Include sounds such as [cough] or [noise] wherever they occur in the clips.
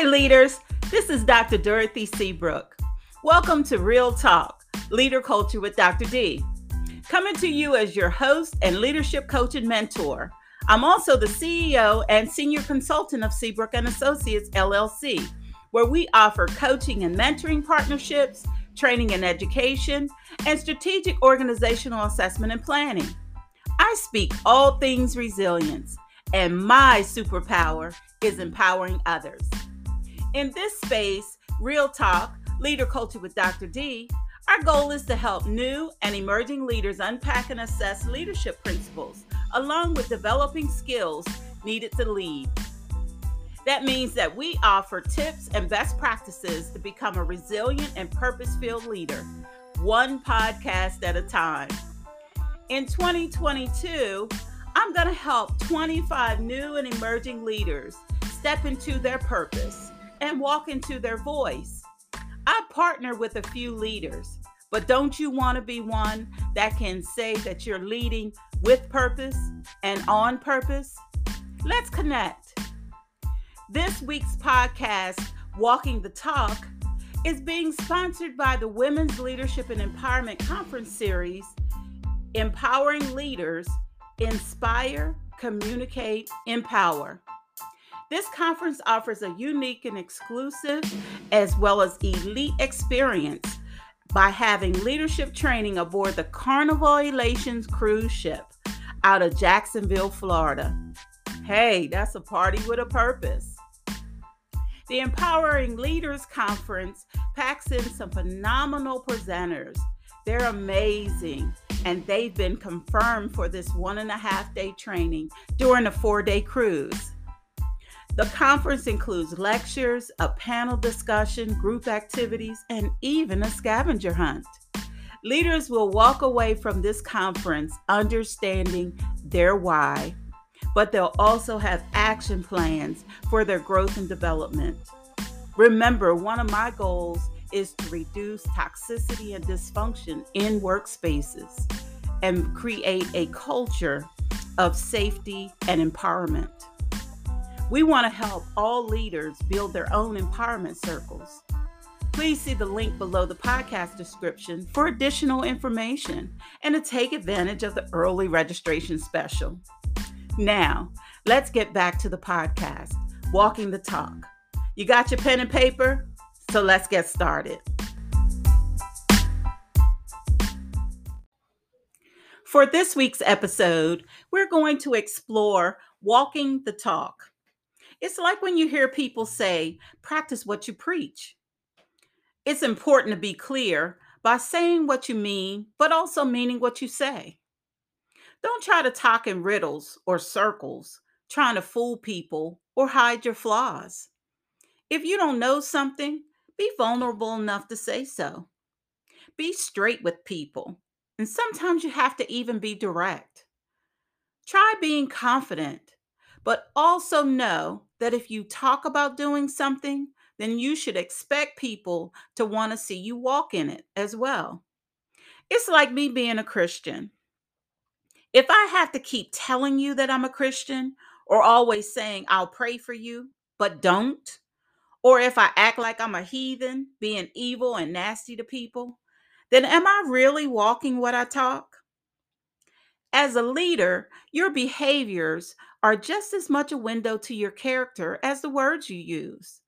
Hi, leaders. This is Dr. Dorothy Seabrook. Welcome to Real Talk Leader Culture with Dr. Dee. Coming to you as your host and leadership coach and mentor. I'm also the CEO and senior consultant of Seabrook and Associates LLC, where we offer coaching and mentoring partnerships, training and education, and strategic organizational assessment and planning. I speak all things resilience, and my superpower is empowering others. In this space, Real Talk, Leader Culture with Dr. Dee, our goal is to help new and emerging leaders unpack and assess leadership principles, along with developing skills needed to lead. That means that we offer tips and best practices to become a resilient and purpose filled leader, one podcast at a time. In 2022, I'm going to help 25 new and emerging leaders step into their purpose and walk into their voice. I partner with a few leaders, but don't you want to be one that can say that you're leading with purpose and on purpose? Let's connect. This week's podcast, Walking the Talk, is being sponsored by the Women's Leadership and Empowerment Conference Series, Empowering Leaders, Inspire, Communicate, Empower. This conference offers a unique and exclusive, as well as elite experience by having leadership training aboard the Carnival Elations cruise ship out of Jacksonville, Florida. Hey, that's a party with a purpose. The Empowering Leaders Conference packs in some phenomenal presenters. They're amazing, and they've been confirmed for this one and a half day training during a four day cruise. The conference includes lectures, a panel discussion, group activities, and even a scavenger hunt. Leaders will walk away from this conference understanding their why, but they'll also have action plans for their growth and development. Remember, one of my goals is to reduce toxicity and dysfunction in workspaces and create a culture of safety and empowerment. We want to help all leaders build their own empowerment circles. Please see the link below the podcast description for additional information and to take advantage of the early registration special. Now, let's get back to the podcast, Walking the Talk. You got your pen and paper? So let's get started. For this week's episode, we're going to explore walking the talk. It's like when you hear people say, practice what you preach. It's important to be clear by saying what you mean, but also meaning what you say. Don't try to talk in riddles or circles, trying to fool people or hide your flaws. If you don't know something, be vulnerable enough to say so. Be straight with people, and sometimes you have to even be direct. Try being confident but also know that if you talk about doing something, then you should expect people to want to see you walk in it as well. It's like me being a Christian. If I have to keep telling you that I'm a Christian or always saying I'll pray for you, but don't, or if I act like I'm a heathen, being evil and nasty to people, then am I really walking what I talk? As a leader, your behaviors are just as much a window to your character as the words you use.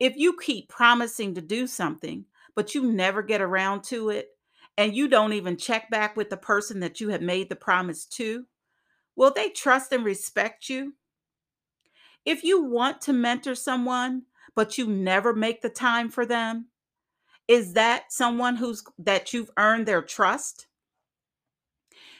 If you keep promising to do something, but you never get around to it, and you don't even check back with the person that you have made the promise to, will they trust and respect you? If you want to mentor someone, but you never make the time for them, is that someone who's that you've earned their trust?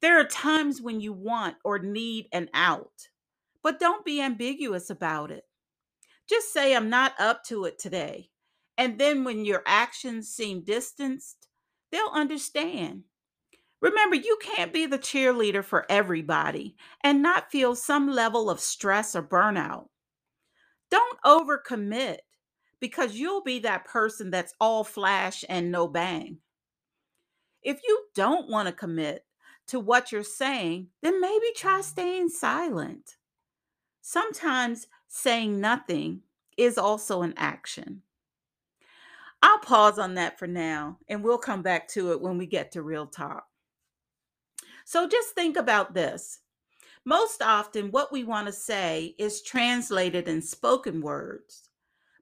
There are times when you want or need an out, but don't be ambiguous about it. Just say, I'm not up to it today. And then when your actions seem distanced, they'll understand. Remember, you can't be the cheerleader for everybody and not feel some level of stress or burnout. Don't overcommit because you'll be that person that's all flash and no bang. If you don't want to commit, to what you're saying, then maybe try mm-hmm. staying silent. Sometimes saying nothing is also an action. I'll pause on that for now and we'll come back to it when we get to real talk. So just think about this. Most often, what we want to say is translated in spoken words,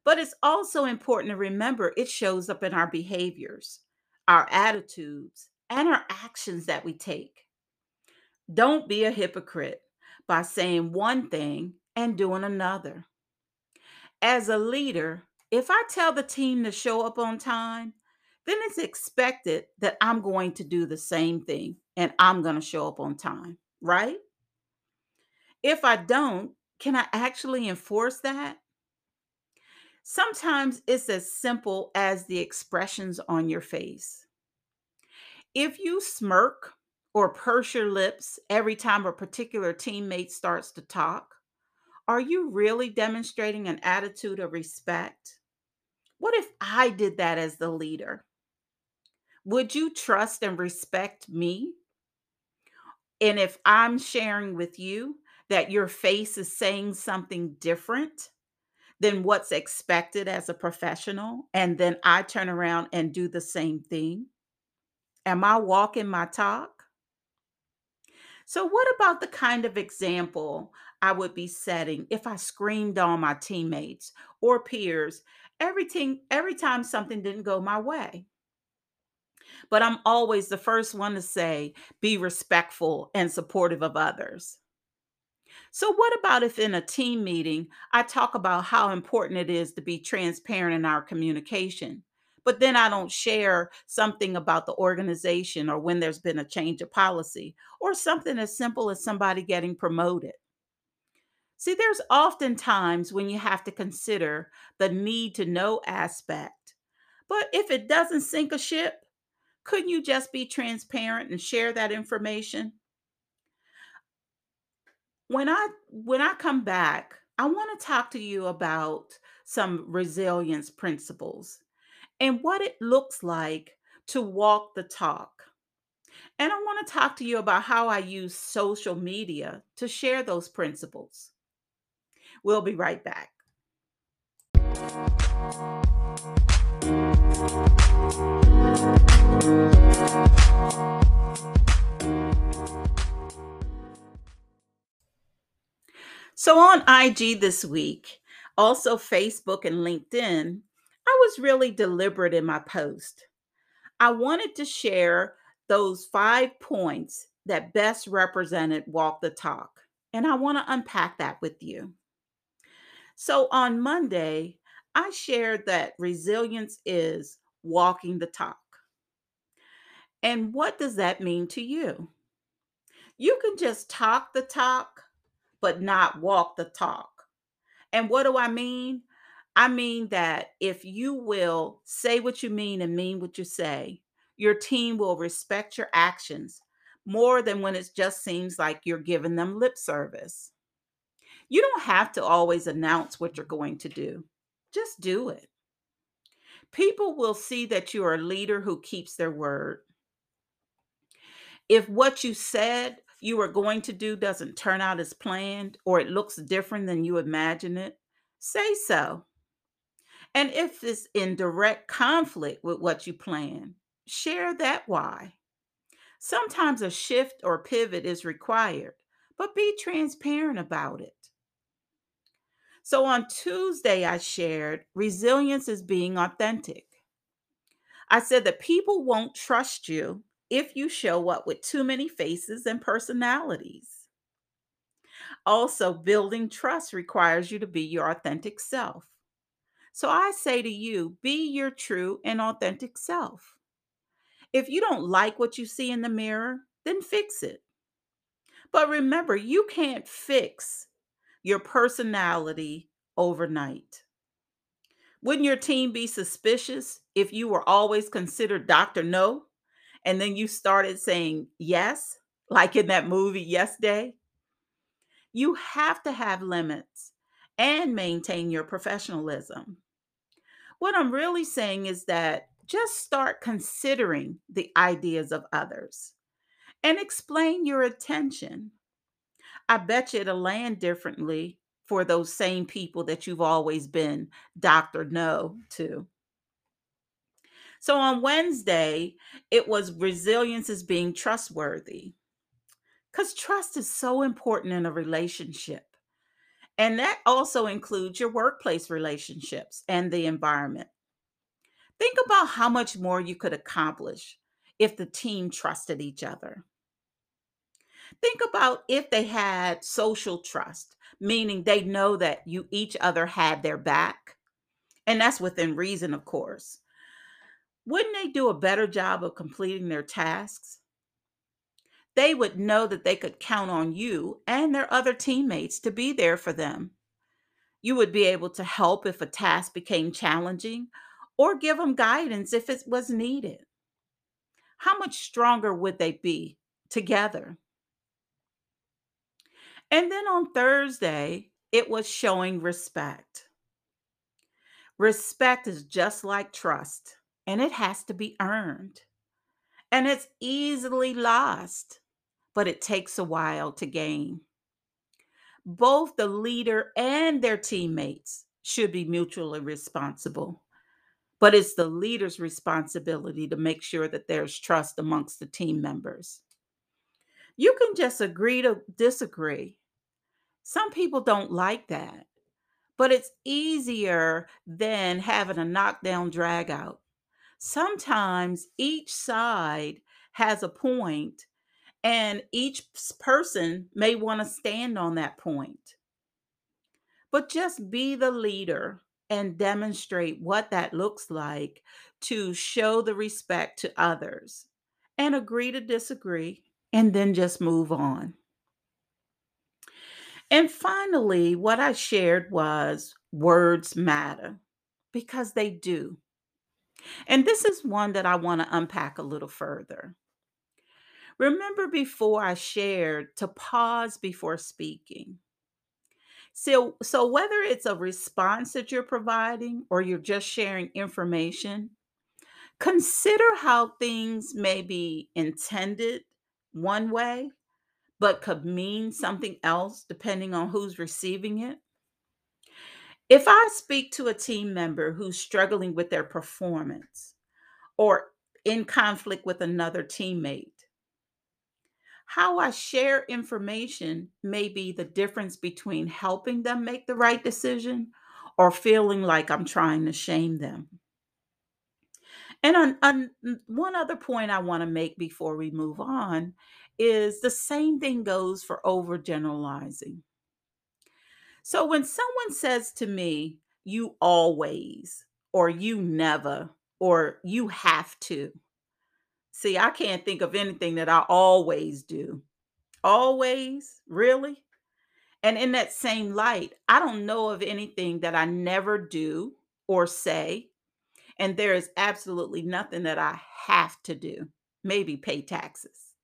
but it's also important to remember it shows up in our behaviors, our attitudes, and our actions that we take. Don't be a hypocrite by saying one thing and doing another. As a leader, if I tell the team to show up on time, then it's expected that I'm going to do the same thing and I'm going to show up on time, right? If I don't, can I actually enforce that? Sometimes it's as simple as the expressions on your face. If you smirk or purse your lips every time a particular teammate starts to talk, are you really demonstrating an attitude of respect? What if I did that as the leader? Would you trust and respect me? And if I'm sharing with you that your face is saying something different than what's expected as a professional, and then I turn around and do the same thing, am I walking my talk? So, what about the kind of example I would be setting if I screamed on my teammates or peers everything every time something didn't go my way? But I'm always the first one to say, be respectful and supportive of others. So, what about if in a team meeting, I talk about how important it is to be transparent in our communication? But then I don't share something about the organization or when there's been a change of policy or something as simple as somebody getting promoted. See, there's often times when you have to consider the need to know aspect. But if it doesn't sink a ship, couldn't you just be transparent and share that information? When I when I come back, I want to talk to you about some resilience principles and what it looks like to walk the talk. And I want to talk to you about how I use social media to share those principles. We'll be right back. So on IG this week, also Facebook and LinkedIn, was really deliberate in my post. I wanted to share those five points that best represented Walk the Talk, and I want to unpack that with you. So on Monday, I shared that resilience is walking the talk. And what does that mean to you? You can just talk the talk, but not walk the talk. And what do I mean? I mean that if you will say what you mean and mean what you say, your team will respect your actions more than when it just seems like you're giving them lip service. You don't have to always announce what you're going to do, just do it. People will see that you are a leader who keeps their word. If what you said you are going to do doesn't turn out as planned or it looks different than you imagined it, say so. And if it's in direct conflict with what you plan, share that why. Sometimes a shift or pivot is required, but be transparent about it. So on Tuesday, I shared resilience is being authentic. I said that people won't trust you if you show up with too many faces and personalities. Also, building trust requires you to be your authentic self. So I say to you, be your true and authentic self. If you don't like what you see in the mirror, then fix it. But remember, you can't fix your personality overnight. Wouldn't your team be suspicious if you were always considered Dr. No and then you started saying yes, like in that movie Yes Day? You have to have limits and maintain your professionalism. What I'm really saying is that just start considering the ideas of others and explain your attention. I bet you it'll land differently for those same people that you've always been Dr. No mm-hmm. to. So on Wednesday, it was resilience is being trustworthy. Because trust is so important in a relationship. And that also includes your workplace relationships and the environment. Think about how much more you could accomplish if the team trusted each other. Think about if they had social trust, meaning they know that you each other had their back. And that's within reason, of course. Wouldn't they do a better job of completing their tasks? They would know that they could count on you and their other teammates to be there for them. You would be able to help if a task became challenging or give them guidance if it was needed. How much stronger would they be together? And then on Thursday, it was showing respect. Respect is just like trust, and it has to be earned. And it's easily lost, but it takes a while to gain. Both the leader and their teammates should be mutually responsible, but it's the leader's responsibility to make sure that there's trust amongst the team members. You can just agree to disagree. Some people don't like that, but it's easier than having a knockdown drag out. Sometimes each side has a point, and each person may want to stand on that point. But just be the leader and demonstrate what that looks like to show the respect to others and agree to disagree and then just move on. And finally, what I shared was words matter because they do. And this is one that I want to unpack a little further. Remember before I shared to pause before speaking. So, so whether it's a response that you're providing or you're just sharing information, consider how things may be intended one way, but could mean something else depending on who's receiving it. If I speak to a team member who's struggling with their performance or in conflict with another teammate, how I share information may be the difference between helping them make the right decision or feeling like I'm trying to shame them. And on, on one other point I want to make before we move on is the same thing goes for overgeneralizing. So when someone says to me, you always, or you never, or you have to, see, I can't think of anything that I always do. Always? Really? And in that same light, I don't know of anything that I never do or say. And there is absolutely nothing that I have to do, maybe pay taxes.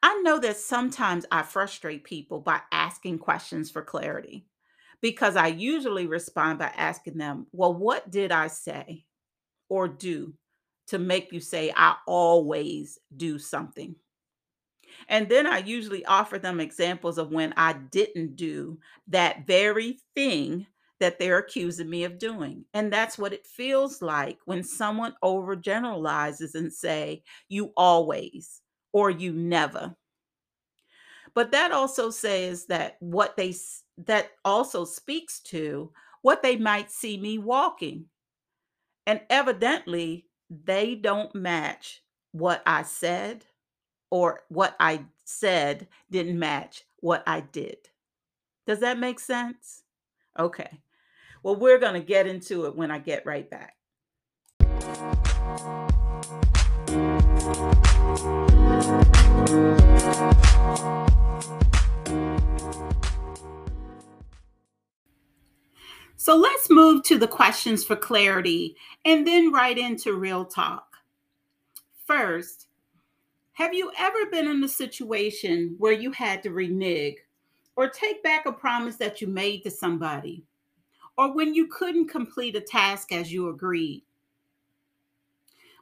I know that sometimes I frustrate people by asking questions for clarity because I usually respond by asking them, Well, what did I say or do to make you say I always do something? And then I usually offer them examples of when I didn't do that very thing that they're accusing me of doing. And that's what it feels like when someone overgeneralizes and say, you always or you never. But that also says that what they that also speaks to what they might see me walking. And evidently, they don't match what I said or what I said didn't match what I did. Does that make sense? Okay. Well, we're going to get into it when I get right back. So let's move to the questions for clarity and then right into real talk. First, have you ever been in a situation where you had to renege or take back a promise that you made to somebody, or when you couldn't complete a task as you agreed?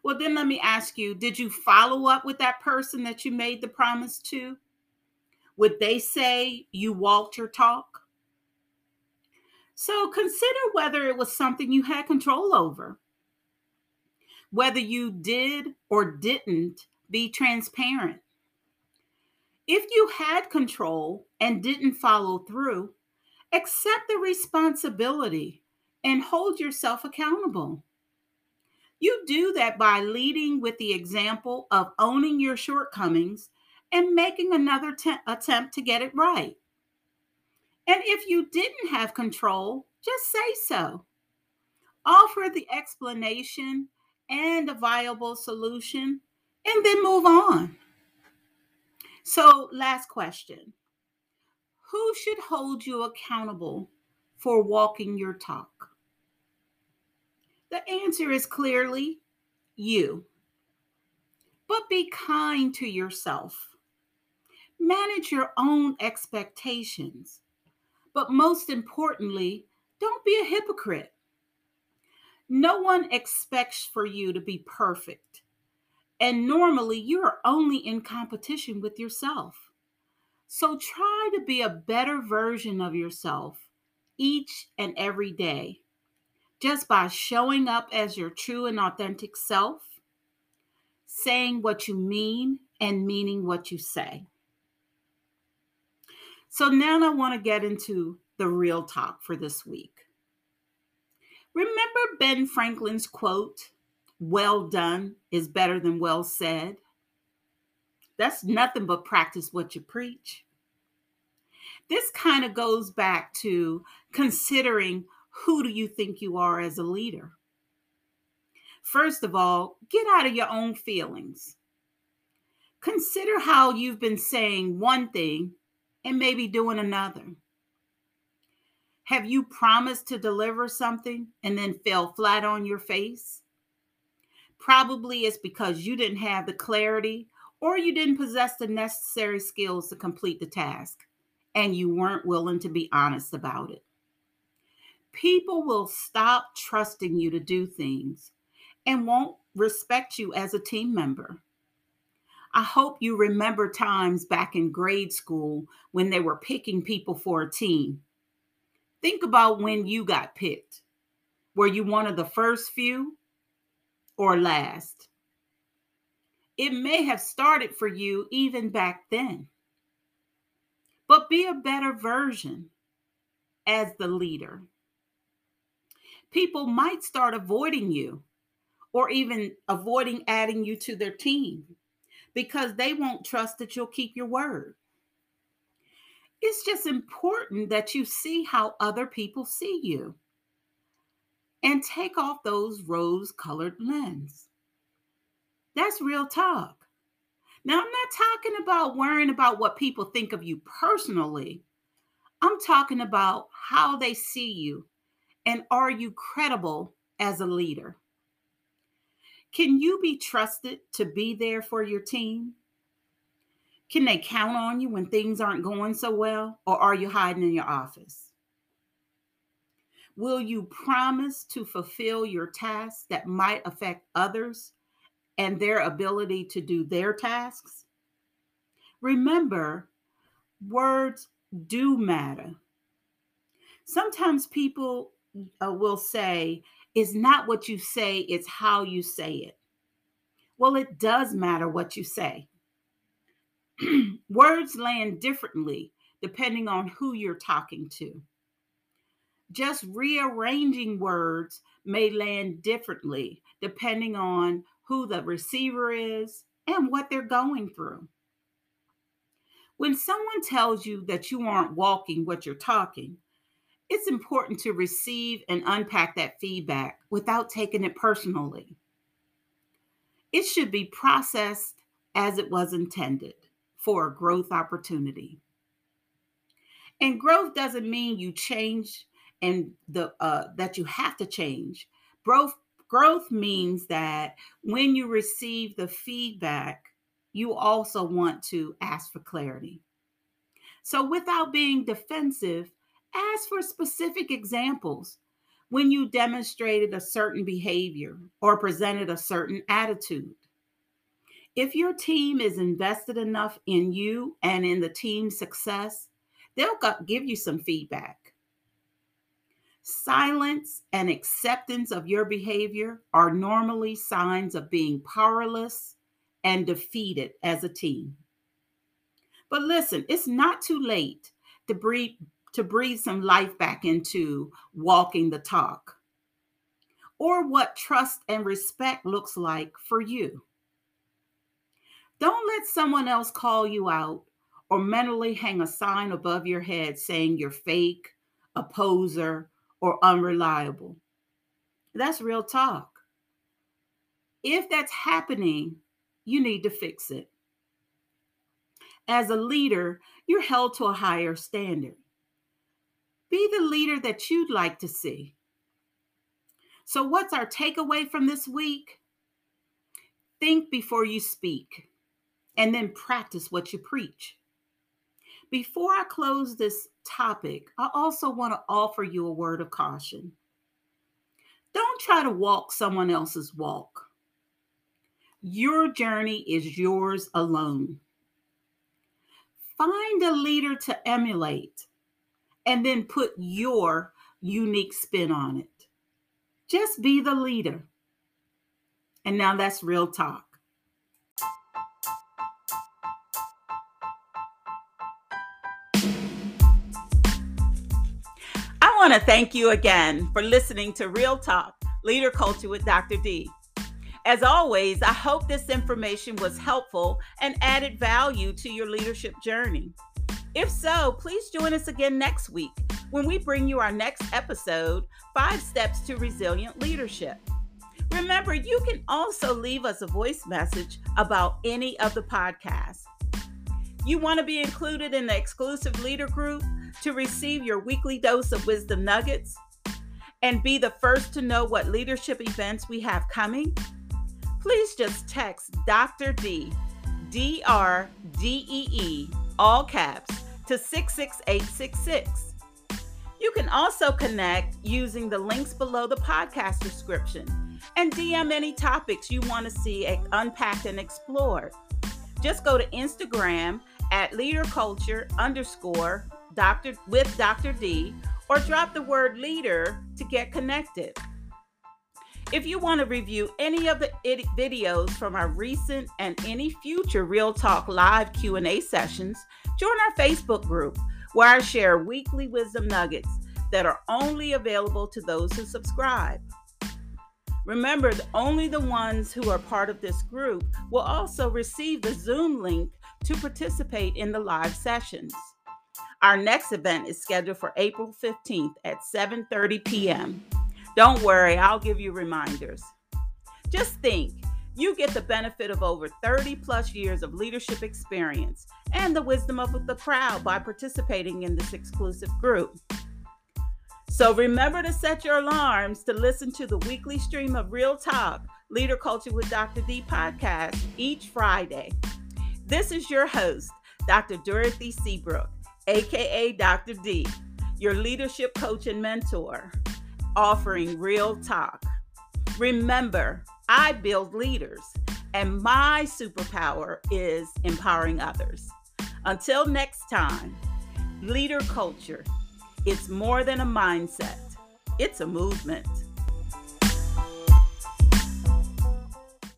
Well, then let me ask you did you follow up with that person that you made the promise to? Would they say you walked your talk? So consider whether it was something you had control over, whether you did or didn't be transparent. If you had control and didn't follow through, accept the responsibility and hold yourself accountable. You do that by leading with the example of owning your shortcomings and making another te- attempt to get it right. And if you didn't have control, just say so. Offer the explanation and a viable solution, and then move on. So, last question Who should hold you accountable for walking your talk? The answer is clearly you. But be kind to yourself. Manage your own expectations. But most importantly, don't be a hypocrite. No one expects for you to be perfect. And normally you're only in competition with yourself. So try to be a better version of yourself each and every day just by showing up as your true and authentic self, saying what you mean, and meaning what you say. So now I want to get into the real talk for this week. Remember Ben Franklin's quote, well done is better than well said? That's nothing but practice what you preach. This kind of goes back to considering who do you think you are as a leader? First of all, get out of your own feelings. Consider how you've been saying one thing and maybe doing another. Have you promised to deliver something and then fell flat on your face? Probably it's because you didn't have the clarity or you didn't possess the necessary skills to complete the task and you weren't willing to be honest about it people will stop trusting you to do things and won't respect you as a team member. I hope you remember times back in grade school when they were picking people for a team. Think about when you got picked. Were you one of the first few or last? It may have started for you even back then. But be a better version as the leader people might start avoiding you or even avoiding adding you to their team because they won't trust that you'll keep your word. It's just important that you see how other people see you and take off those rose colored lens. That's real talk. Now, I'm not talking about worrying about what people think of you personally. I'm talking about how they see you and are you credible as a leader? Can you be trusted to be there for your team? Can they count on you when things aren't going so well, or are you hiding in your office? Will you promise to fulfill your tasks that might affect others and their ability to do their tasks? Remember, words do matter. Sometimes people uh, will say is not what you say, it's how you say it. Well, it does matter what you say. [clears throat] Words land differently depending on who you're talking to. Just rearranging words may land differently depending on who the receiver is and what they're going through. When someone tells you that you aren't walking what you're talking, it's important to receive and unpack that feedback without taking it personally. It should be processed as it was intended for a growth opportunity. And growth doesn't mean you change and the uh, that you have to change. Growth growth means that when you receive the feedback, you also want to ask for clarity. So without being defensive, Ask for specific examples when you demonstrated a certain behavior or presented a certain attitude. If your team is invested enough in you and in the team's success, they'll give you some feedback. Silence and acceptance of your behavior are normally signs of being powerless and defeated as a team. But listen, it's not too late to to breathe some life back into walking the talk or what trust and respect looks like for you. Don't let someone else call you out or mentally hang a sign above your head saying you're fake, a poser, or unreliable. That's real talk. If that's happening, you need to fix it. As a leader, you're held to a higher standard. Be the leader that you'd like to see. So, what's our takeaway from this week? Think before you speak and then practice what you preach. Before I close this topic, I also want to offer you a word of caution. Don't try to walk someone else's walk. Your journey is yours alone. Find a leader to emulate and then put your unique spin on it. Just be the leader. And now that's real talk. I want to thank you again for listening to Real Talk Leader Culture with Dr. Dee. As always, I hope this information was helpful and added value to your leadership journey. If so, please join us again next week when we bring you our next episode Five Steps to Resilient Leadership. Remember, you can also leave us a voice message about any of the podcasts. You want to be included in the exclusive leader group to receive your weekly dose of wisdom nuggets and be the first to know what leadership events we have coming? please just text Dr. Dee, D R D E E, all caps, to 66866. You can also connect using the links below the podcast description and DM any topics you want to see unpacked and explored. Just go to Instagram at leaderculture underscore Dr. with Dr. Dee or drop the word leader to get connected. If you want to review any of the videos from our recent and any future Real Talk live Q&A sessions, join our Facebook group where I share weekly wisdom nuggets that are only available to those who subscribe. Remember, only the ones who are part of this group will also receive the Zoom link to participate in the live sessions. Our next event is scheduled for April 15th at 7:30 p.m. Don't worry, I'll give you reminders. Just think you get the benefit of over 30 plus years of leadership experience and the wisdom of the crowd by participating in this exclusive group. So remember to set your alarms to listen to the weekly stream of Real Talk Leader Culture with Dr. Dee podcast each Friday. This is your host, Dr. Dorothy Seabrook, aka Dr. Dee, your leadership coach and mentor offering real talk. Remember, I build leaders, and my superpower is empowering others. Until next time, leader culture, it's more than a mindset, it's a movement.